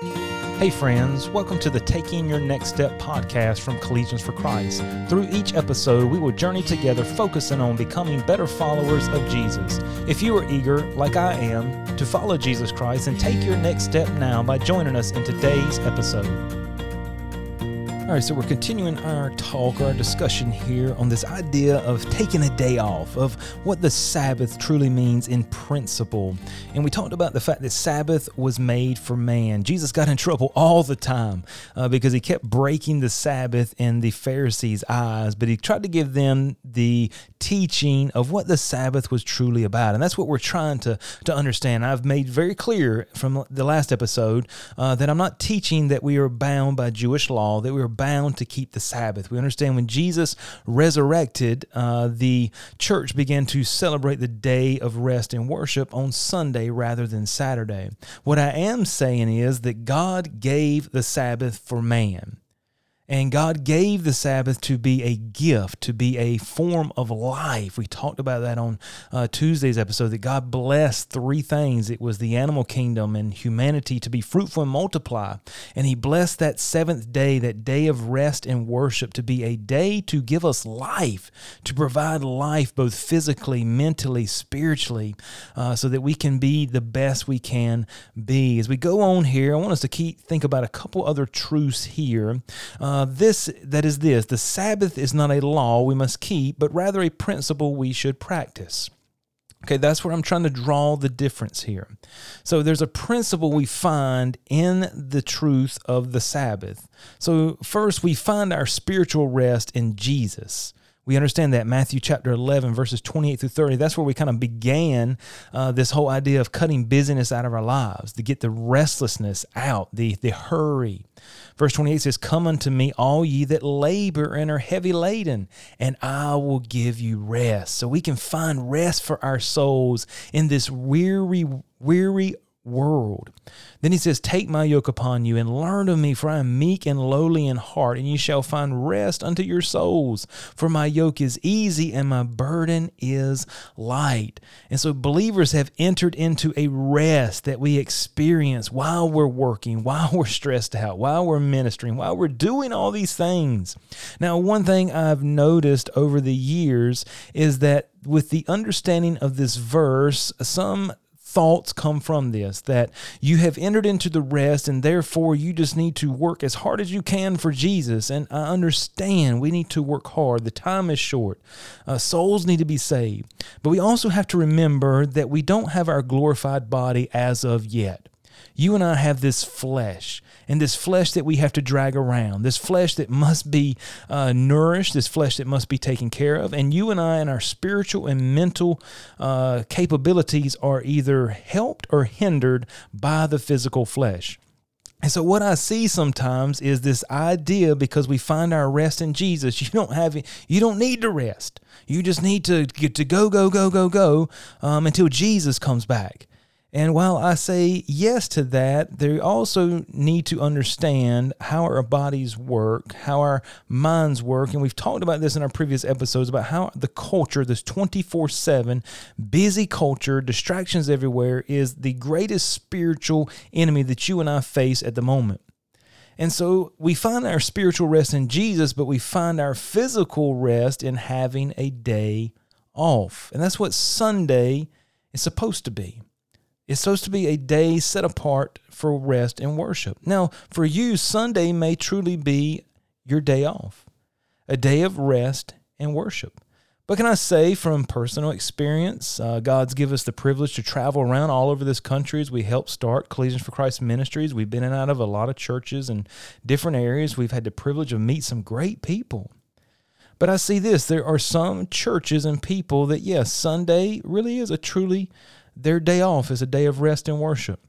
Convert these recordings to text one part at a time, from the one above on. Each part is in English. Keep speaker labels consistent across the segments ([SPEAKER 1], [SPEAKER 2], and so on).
[SPEAKER 1] Hey, friends, welcome to the Taking Your Next Step podcast from Collegians for Christ. Through each episode, we will journey together focusing on becoming better followers of Jesus. If you are eager, like I am, to follow Jesus Christ, and take your next step now by joining us in today's episode. All right, so we're continuing our talk, our discussion here on this idea of taking a day off, of what the Sabbath truly means in principle. And we talked about the fact that Sabbath was made for man. Jesus got in trouble all the time uh, because he kept breaking the Sabbath in the Pharisees' eyes, but he tried to give them the teaching of what the Sabbath was truly about. And that's what we're trying to, to understand. I've made very clear from the last episode uh, that I'm not teaching that we are bound by Jewish law, that we are bound to keep the Sabbath. We understand when Jesus resurrected, uh, the church began to celebrate the day of rest and worship on Sunday rather than Saturday. What I am saying is that God gave the Sabbath for man. And God gave the Sabbath to be a gift, to be a form of life. We talked about that on uh, Tuesday's episode that God blessed three things it was the animal kingdom and humanity to be fruitful and multiply. And He blessed that seventh day, that day of rest and worship, to be a day to give us life, to provide life both physically, mentally, spiritually, uh, so that we can be the best we can be. As we go on here, I want us to keep think about a couple other truths here. Uh, uh, this that is this the Sabbath is not a law we must keep, but rather a principle we should practice. Okay, that's where I'm trying to draw the difference here. So there's a principle we find in the truth of the Sabbath. So first, we find our spiritual rest in Jesus. We understand that Matthew chapter 11, verses 28 through 30, that's where we kind of began uh, this whole idea of cutting busyness out of our lives, to get the restlessness out, the, the hurry. Verse 28 says, Come unto me, all ye that labor and are heavy laden, and I will give you rest. So we can find rest for our souls in this weary, weary world. Then he says, Take my yoke upon you and learn of me, for I am meek and lowly in heart, and you shall find rest unto your souls. For my yoke is easy and my burden is light. And so believers have entered into a rest that we experience while we're working, while we're stressed out, while we're ministering, while we're doing all these things. Now, one thing I've noticed over the years is that with the understanding of this verse, some thoughts come from this that you have entered into the rest and therefore you just need to work as hard as you can for Jesus. And I understand we need to work hard. The time is short. Uh, souls need to be saved. But we also have to remember that we don't have our glorified body as of yet. You and I have this flesh and this flesh that we have to drag around, this flesh that must be uh, nourished, this flesh that must be taken care of. And you and I, and our spiritual and mental uh, capabilities, are either helped or hindered by the physical flesh. And so what I see sometimes is this idea because we find our rest in Jesus. You don't have you don't need to rest. You just need to get to go go go go go um, until Jesus comes back. And while I say yes to that, they also need to understand how our bodies work, how our minds work. And we've talked about this in our previous episodes about how the culture, this 24 7 busy culture, distractions everywhere, is the greatest spiritual enemy that you and I face at the moment. And so we find our spiritual rest in Jesus, but we find our physical rest in having a day off. And that's what Sunday is supposed to be. It's supposed to be a day set apart for rest and worship. Now, for you, Sunday may truly be your day off, a day of rest and worship. But can I say from personal experience, uh, God's given us the privilege to travel around all over this country as we help start Collegians for Christ ministries. We've been in and out of a lot of churches and different areas. We've had the privilege of meet some great people. But I see this there are some churches and people that, yes, Sunday really is a truly their day off is a day of rest and worship.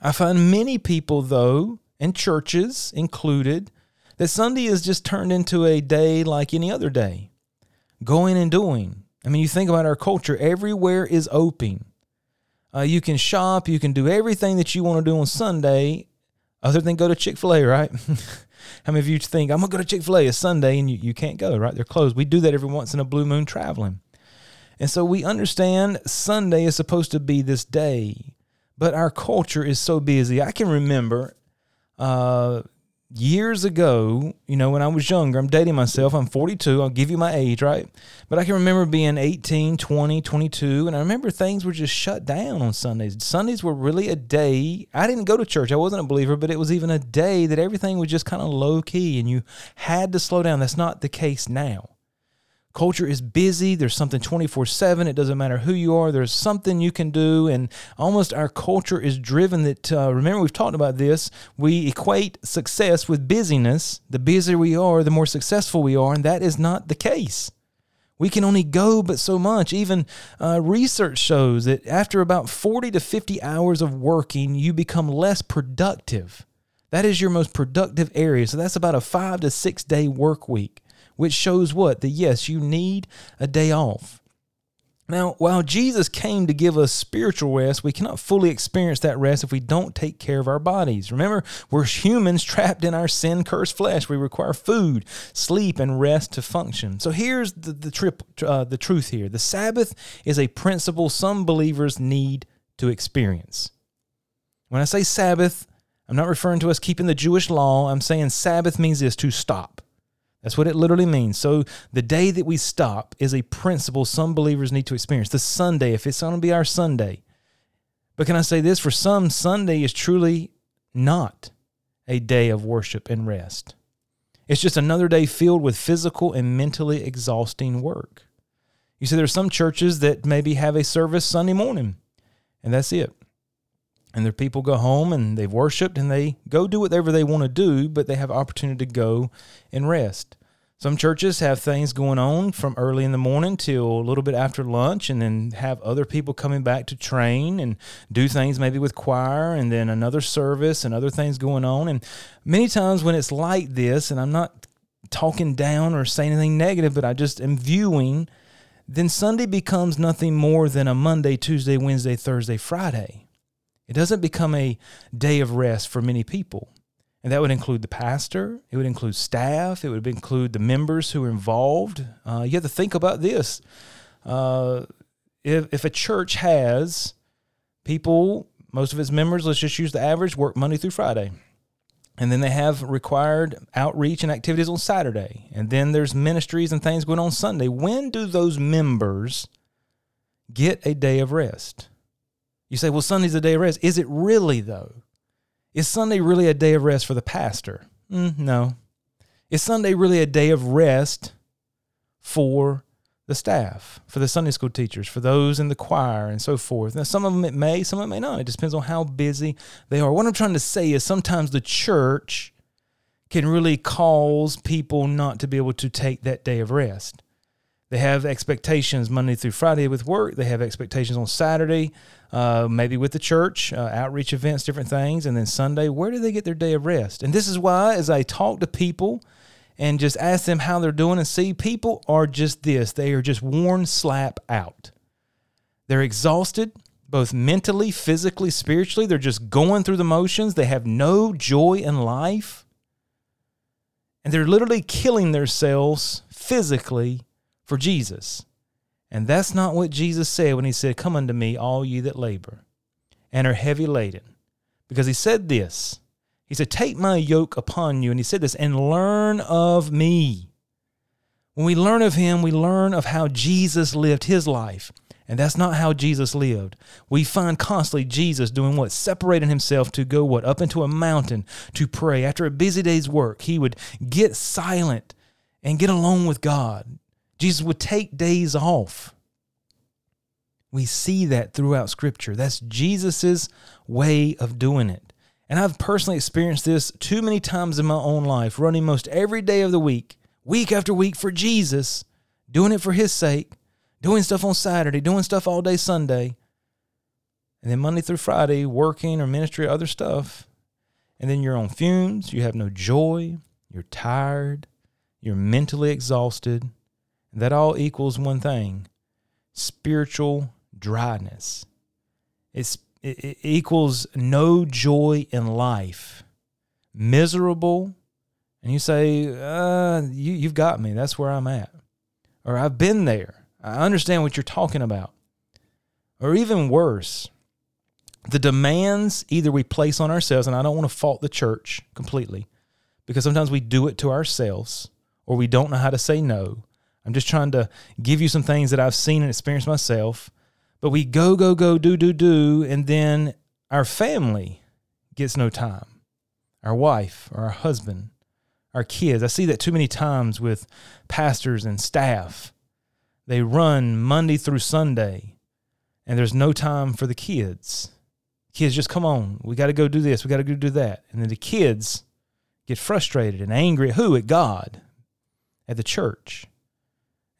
[SPEAKER 1] I find many people, though, and churches included, that Sunday is just turned into a day like any other day, going and doing. I mean, you think about our culture, everywhere is open. Uh, you can shop, you can do everything that you want to do on Sunday, other than go to Chick fil A, right? How many of you think, I'm going to go to Chick fil A? It's Sunday and you, you can't go, right? They're closed. We do that every once in a blue moon traveling. And so we understand Sunday is supposed to be this day. but our culture is so busy. I can remember uh, years ago, you know, when I was younger, I'm dating myself. I'm 42. I'll give you my age, right? But I can remember being 18, 20, 22, and I remember things were just shut down on Sundays. Sundays were really a day. I didn't go to church. I wasn't a believer, but it was even a day that everything was just kind of low key and you had to slow down. That's not the case now. Culture is busy. There's something 24 7. It doesn't matter who you are. There's something you can do. And almost our culture is driven that, uh, remember, we've talked about this. We equate success with busyness. The busier we are, the more successful we are. And that is not the case. We can only go but so much. Even uh, research shows that after about 40 to 50 hours of working, you become less productive. That is your most productive area. So that's about a five to six day work week which shows what? That yes, you need a day off. Now, while Jesus came to give us spiritual rest, we cannot fully experience that rest if we don't take care of our bodies. Remember, we're humans trapped in our sin cursed flesh. We require food, sleep, and rest to function. So here's the, the, trip, uh, the truth here the Sabbath is a principle some believers need to experience. When I say Sabbath, I'm not referring to us keeping the Jewish law. I'm saying Sabbath means this to stop. That's what it literally means. So the day that we stop is a principle some believers need to experience. The Sunday, if it's going to be our Sunday. But can I say this? For some, Sunday is truly not a day of worship and rest. It's just another day filled with physical and mentally exhausting work. You see, there are some churches that maybe have a service Sunday morning, and that's it. And their people go home and they've worshiped and they go do whatever they want to do, but they have opportunity to go and rest. Some churches have things going on from early in the morning till a little bit after lunch, and then have other people coming back to train and do things maybe with choir, and then another service and other things going on. And many times when it's like this, and I'm not talking down or saying anything negative, but I just am viewing, then Sunday becomes nothing more than a Monday, Tuesday, Wednesday, Thursday, Friday. It doesn't become a day of rest for many people. And that would include the pastor, it would include staff, it would include the members who are involved. Uh, you have to think about this. Uh, if, if a church has people, most of its members, let's just use the average, work Monday through Friday. And then they have required outreach and activities on Saturday. And then there's ministries and things going on Sunday. When do those members get a day of rest? You say, well, Sunday's a day of rest. Is it really, though? Is Sunday really a day of rest for the pastor? Mm, no. Is Sunday really a day of rest for the staff, for the Sunday school teachers, for those in the choir, and so forth? Now, some of them it may, some of them may not. It depends on how busy they are. What I'm trying to say is sometimes the church can really cause people not to be able to take that day of rest. They have expectations Monday through Friday with work. They have expectations on Saturday, uh, maybe with the church, uh, outreach events, different things. And then Sunday, where do they get their day of rest? And this is why, as I talk to people and just ask them how they're doing and see, people are just this they are just worn slap out. They're exhausted, both mentally, physically, spiritually. They're just going through the motions. They have no joy in life. And they're literally killing themselves physically for Jesus. And that's not what Jesus said when he said, Come unto me, all ye that labor and are heavy laden. Because he said this He said, Take my yoke upon you. And he said this, and learn of me. When we learn of him, we learn of how Jesus lived his life. And that's not how Jesus lived. We find constantly Jesus doing what? Separating himself to go what? Up into a mountain to pray. After a busy day's work, he would get silent and get alone with God. Jesus would take days off. We see that throughout Scripture. That's Jesus's way of doing it. And I've personally experienced this too many times in my own life, running most every day of the week, week after week for Jesus, doing it for His sake, doing stuff on Saturday, doing stuff all day Sunday, and then Monday through Friday, working or ministry or other stuff. And then you're on fumes, you have no joy, you're tired, you're mentally exhausted, that all equals one thing spiritual dryness. It's, it, it equals no joy in life, miserable. And you say, uh, you, you've got me. That's where I'm at. Or I've been there. I understand what you're talking about. Or even worse, the demands either we place on ourselves, and I don't want to fault the church completely because sometimes we do it to ourselves or we don't know how to say no. I'm just trying to give you some things that I've seen and experienced myself. But we go, go, go, do, do, do, and then our family gets no time. Our wife or our husband, our kids. I see that too many times with pastors and staff. They run Monday through Sunday, and there's no time for the kids. Kids just come on. We got to go do this. We got to go do that. And then the kids get frustrated and angry at who? At God, at the church.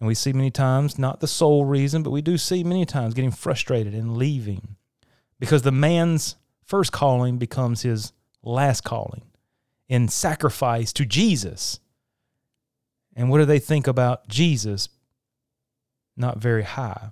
[SPEAKER 1] And we see many times, not the sole reason, but we do see many times getting frustrated and leaving because the man's first calling becomes his last calling in sacrifice to Jesus. And what do they think about Jesus? Not very high.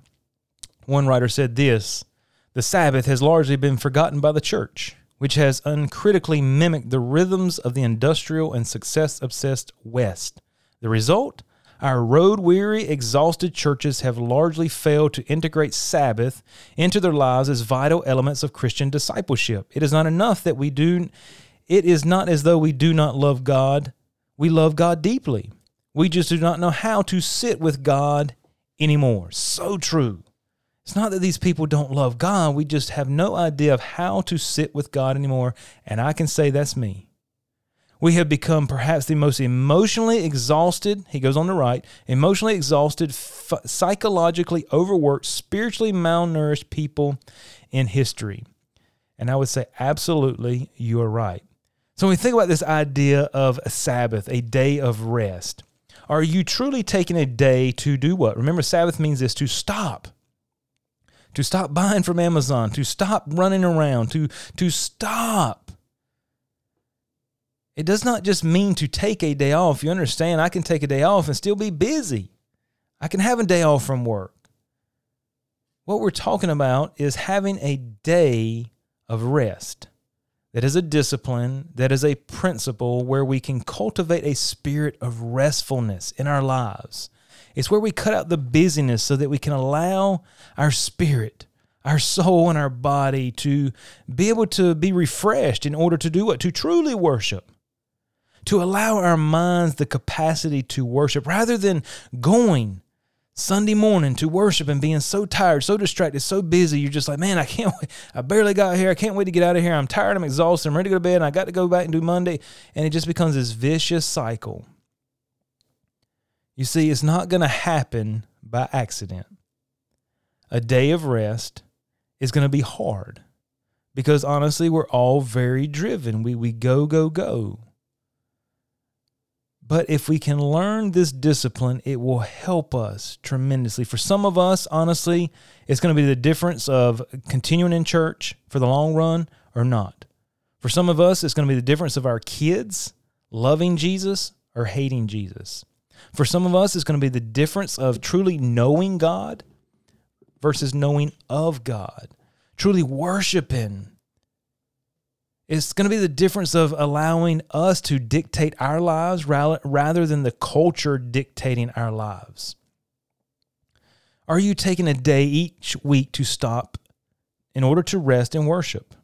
[SPEAKER 1] One writer said this The Sabbath has largely been forgotten by the church, which has uncritically mimicked the rhythms of the industrial and success obsessed West. The result? Our road weary, exhausted churches have largely failed to integrate Sabbath into their lives as vital elements of Christian discipleship. It is not enough that we do, it is not as though we do not love God. We love God deeply. We just do not know how to sit with God anymore. So true. It's not that these people don't love God, we just have no idea of how to sit with God anymore. And I can say that's me. We have become perhaps the most emotionally exhausted, he goes on the right, emotionally exhausted, f- psychologically overworked, spiritually malnourished people in history. And I would say, absolutely, you are right. So when we think about this idea of a Sabbath, a day of rest, are you truly taking a day to do what? Remember, Sabbath means this to stop. To stop buying from Amazon, to stop running around, to, to stop it does not just mean to take a day off. You understand, I can take a day off and still be busy. I can have a day off from work. What we're talking about is having a day of rest. That is a discipline, that is a principle where we can cultivate a spirit of restfulness in our lives. It's where we cut out the busyness so that we can allow our spirit, our soul, and our body to be able to be refreshed in order to do what? To truly worship to allow our minds the capacity to worship rather than going Sunday morning to worship and being so tired, so distracted, so busy. You're just like, man, I can't wait. I barely got here. I can't wait to get out of here. I'm tired. I'm exhausted. I'm ready to go to bed. And I got to go back and do Monday. And it just becomes this vicious cycle. You see, it's not going to happen by accident. A day of rest is going to be hard because honestly, we're all very driven. We, we go, go, go. But if we can learn this discipline, it will help us tremendously. For some of us, honestly, it's going to be the difference of continuing in church for the long run or not. For some of us, it's going to be the difference of our kids loving Jesus or hating Jesus. For some of us, it's going to be the difference of truly knowing God versus knowing of God, truly worshiping it's going to be the difference of allowing us to dictate our lives rather than the culture dictating our lives. Are you taking a day each week to stop in order to rest and worship?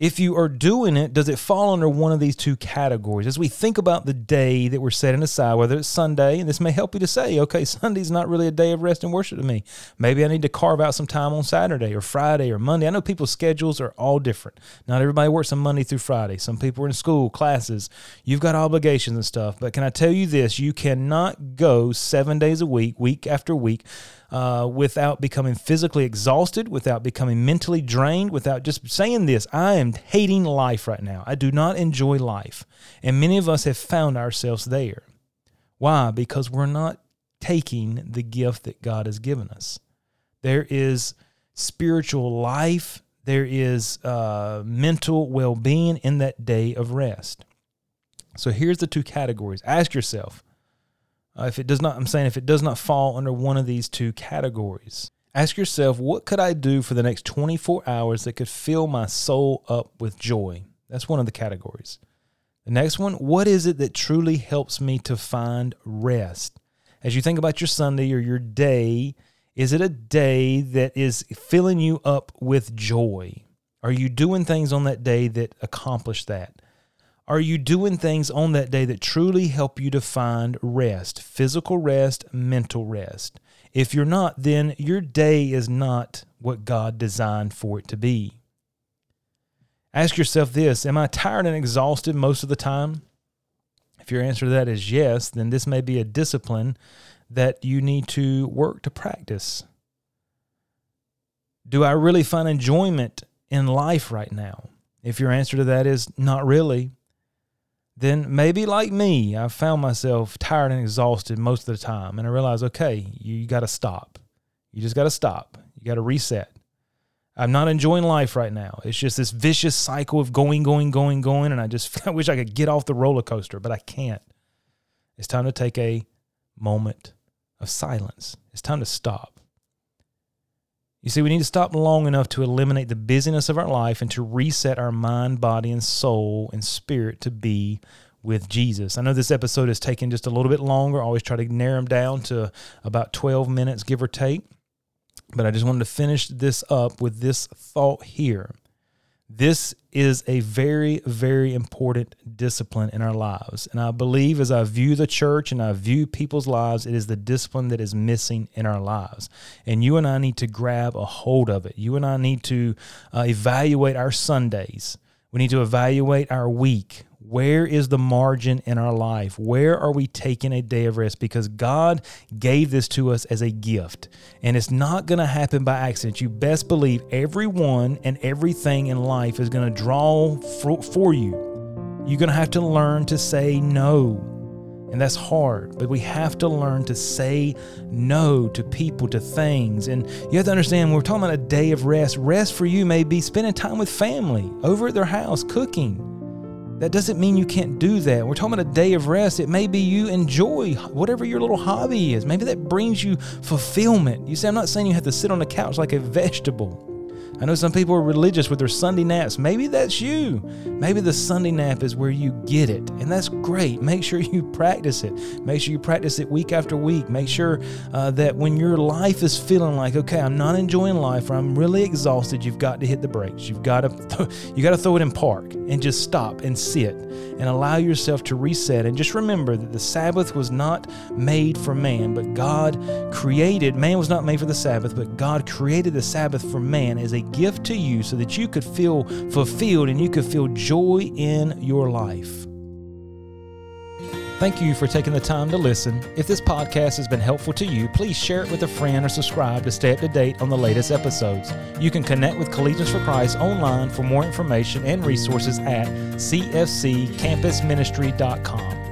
[SPEAKER 1] If you are doing it, does it fall under one of these two categories? As we think about the day that we're setting aside, whether it's Sunday, and this may help you to say, okay, Sunday's not really a day of rest and worship to me. Maybe I need to carve out some time on Saturday or Friday or Monday. I know people's schedules are all different. Not everybody works on Monday through Friday. Some people are in school, classes. You've got obligations and stuff. But can I tell you this? You cannot go seven days a week, week after week, uh, without becoming physically exhausted, without becoming mentally drained, without just saying this I am hating life right now. I do not enjoy life. And many of us have found ourselves there. Why? Because we're not taking the gift that God has given us. There is spiritual life, there is uh, mental well being in that day of rest. So here's the two categories. Ask yourself uh, if it does not, I'm saying if it does not fall under one of these two categories, ask yourself, what could I do for the next 24 hours that could fill my soul up with joy? That's one of the categories. The next one, what is it that truly helps me to find rest? As you think about your Sunday or your day, Is it a day that is filling you up with joy? Are you doing things on that day that accomplish that? Are you doing things on that day that truly help you to find rest, physical rest, mental rest? If you're not, then your day is not what God designed for it to be. Ask yourself this Am I tired and exhausted most of the time? If your answer to that is yes, then this may be a discipline that you need to work to practice. Do I really find enjoyment in life right now? If your answer to that is not really, then maybe like me, I found myself tired and exhausted most of the time. And I realized, okay, you got to stop. You just got to stop. You got to reset. I'm not enjoying life right now. It's just this vicious cycle of going, going, going, going. And I just I wish I could get off the roller coaster, but I can't. It's time to take a moment of silence. It's time to stop. You see, we need to stop long enough to eliminate the busyness of our life and to reset our mind, body, and soul and spirit to be with Jesus. I know this episode is taking just a little bit longer. I always try to narrow them down to about 12 minutes, give or take. But I just wanted to finish this up with this thought here. This is a very, very important discipline in our lives. And I believe as I view the church and I view people's lives, it is the discipline that is missing in our lives. And you and I need to grab a hold of it. You and I need to uh, evaluate our Sundays. We need to evaluate our week. Where is the margin in our life? Where are we taking a day of rest? Because God gave this to us as a gift. And it's not going to happen by accident. You best believe everyone and everything in life is going to draw for, for you. You're going to have to learn to say no. And that's hard, but we have to learn to say no to people, to things. And you have to understand when we're talking about a day of rest, rest for you may be spending time with family over at their house, cooking that doesn't mean you can't do that. We're talking about a day of rest. It may be you enjoy whatever your little hobby is. Maybe that brings you fulfillment. You see, I'm not saying you have to sit on the couch like a vegetable. I know some people are religious with their Sunday naps. Maybe that's you. Maybe the Sunday nap is where you get it, and that's great. Make sure you practice it. Make sure you practice it week after week. Make sure uh, that when your life is feeling like, okay, I'm not enjoying life, or I'm really exhausted, you've got to hit the brakes. You've got to th- you got to throw it in park and just stop and sit and allow yourself to reset. And just remember that the Sabbath was not made for man, but God created. Man was not made for the Sabbath, but God created the Sabbath for man as a gift to you so that you could feel fulfilled and you could feel joy in your life. Thank you for taking the time to listen. If this podcast has been helpful to you, please share it with a friend or subscribe to stay up to date on the latest episodes. You can connect with Collegians for Christ online for more information and resources at cfccampusministry.com.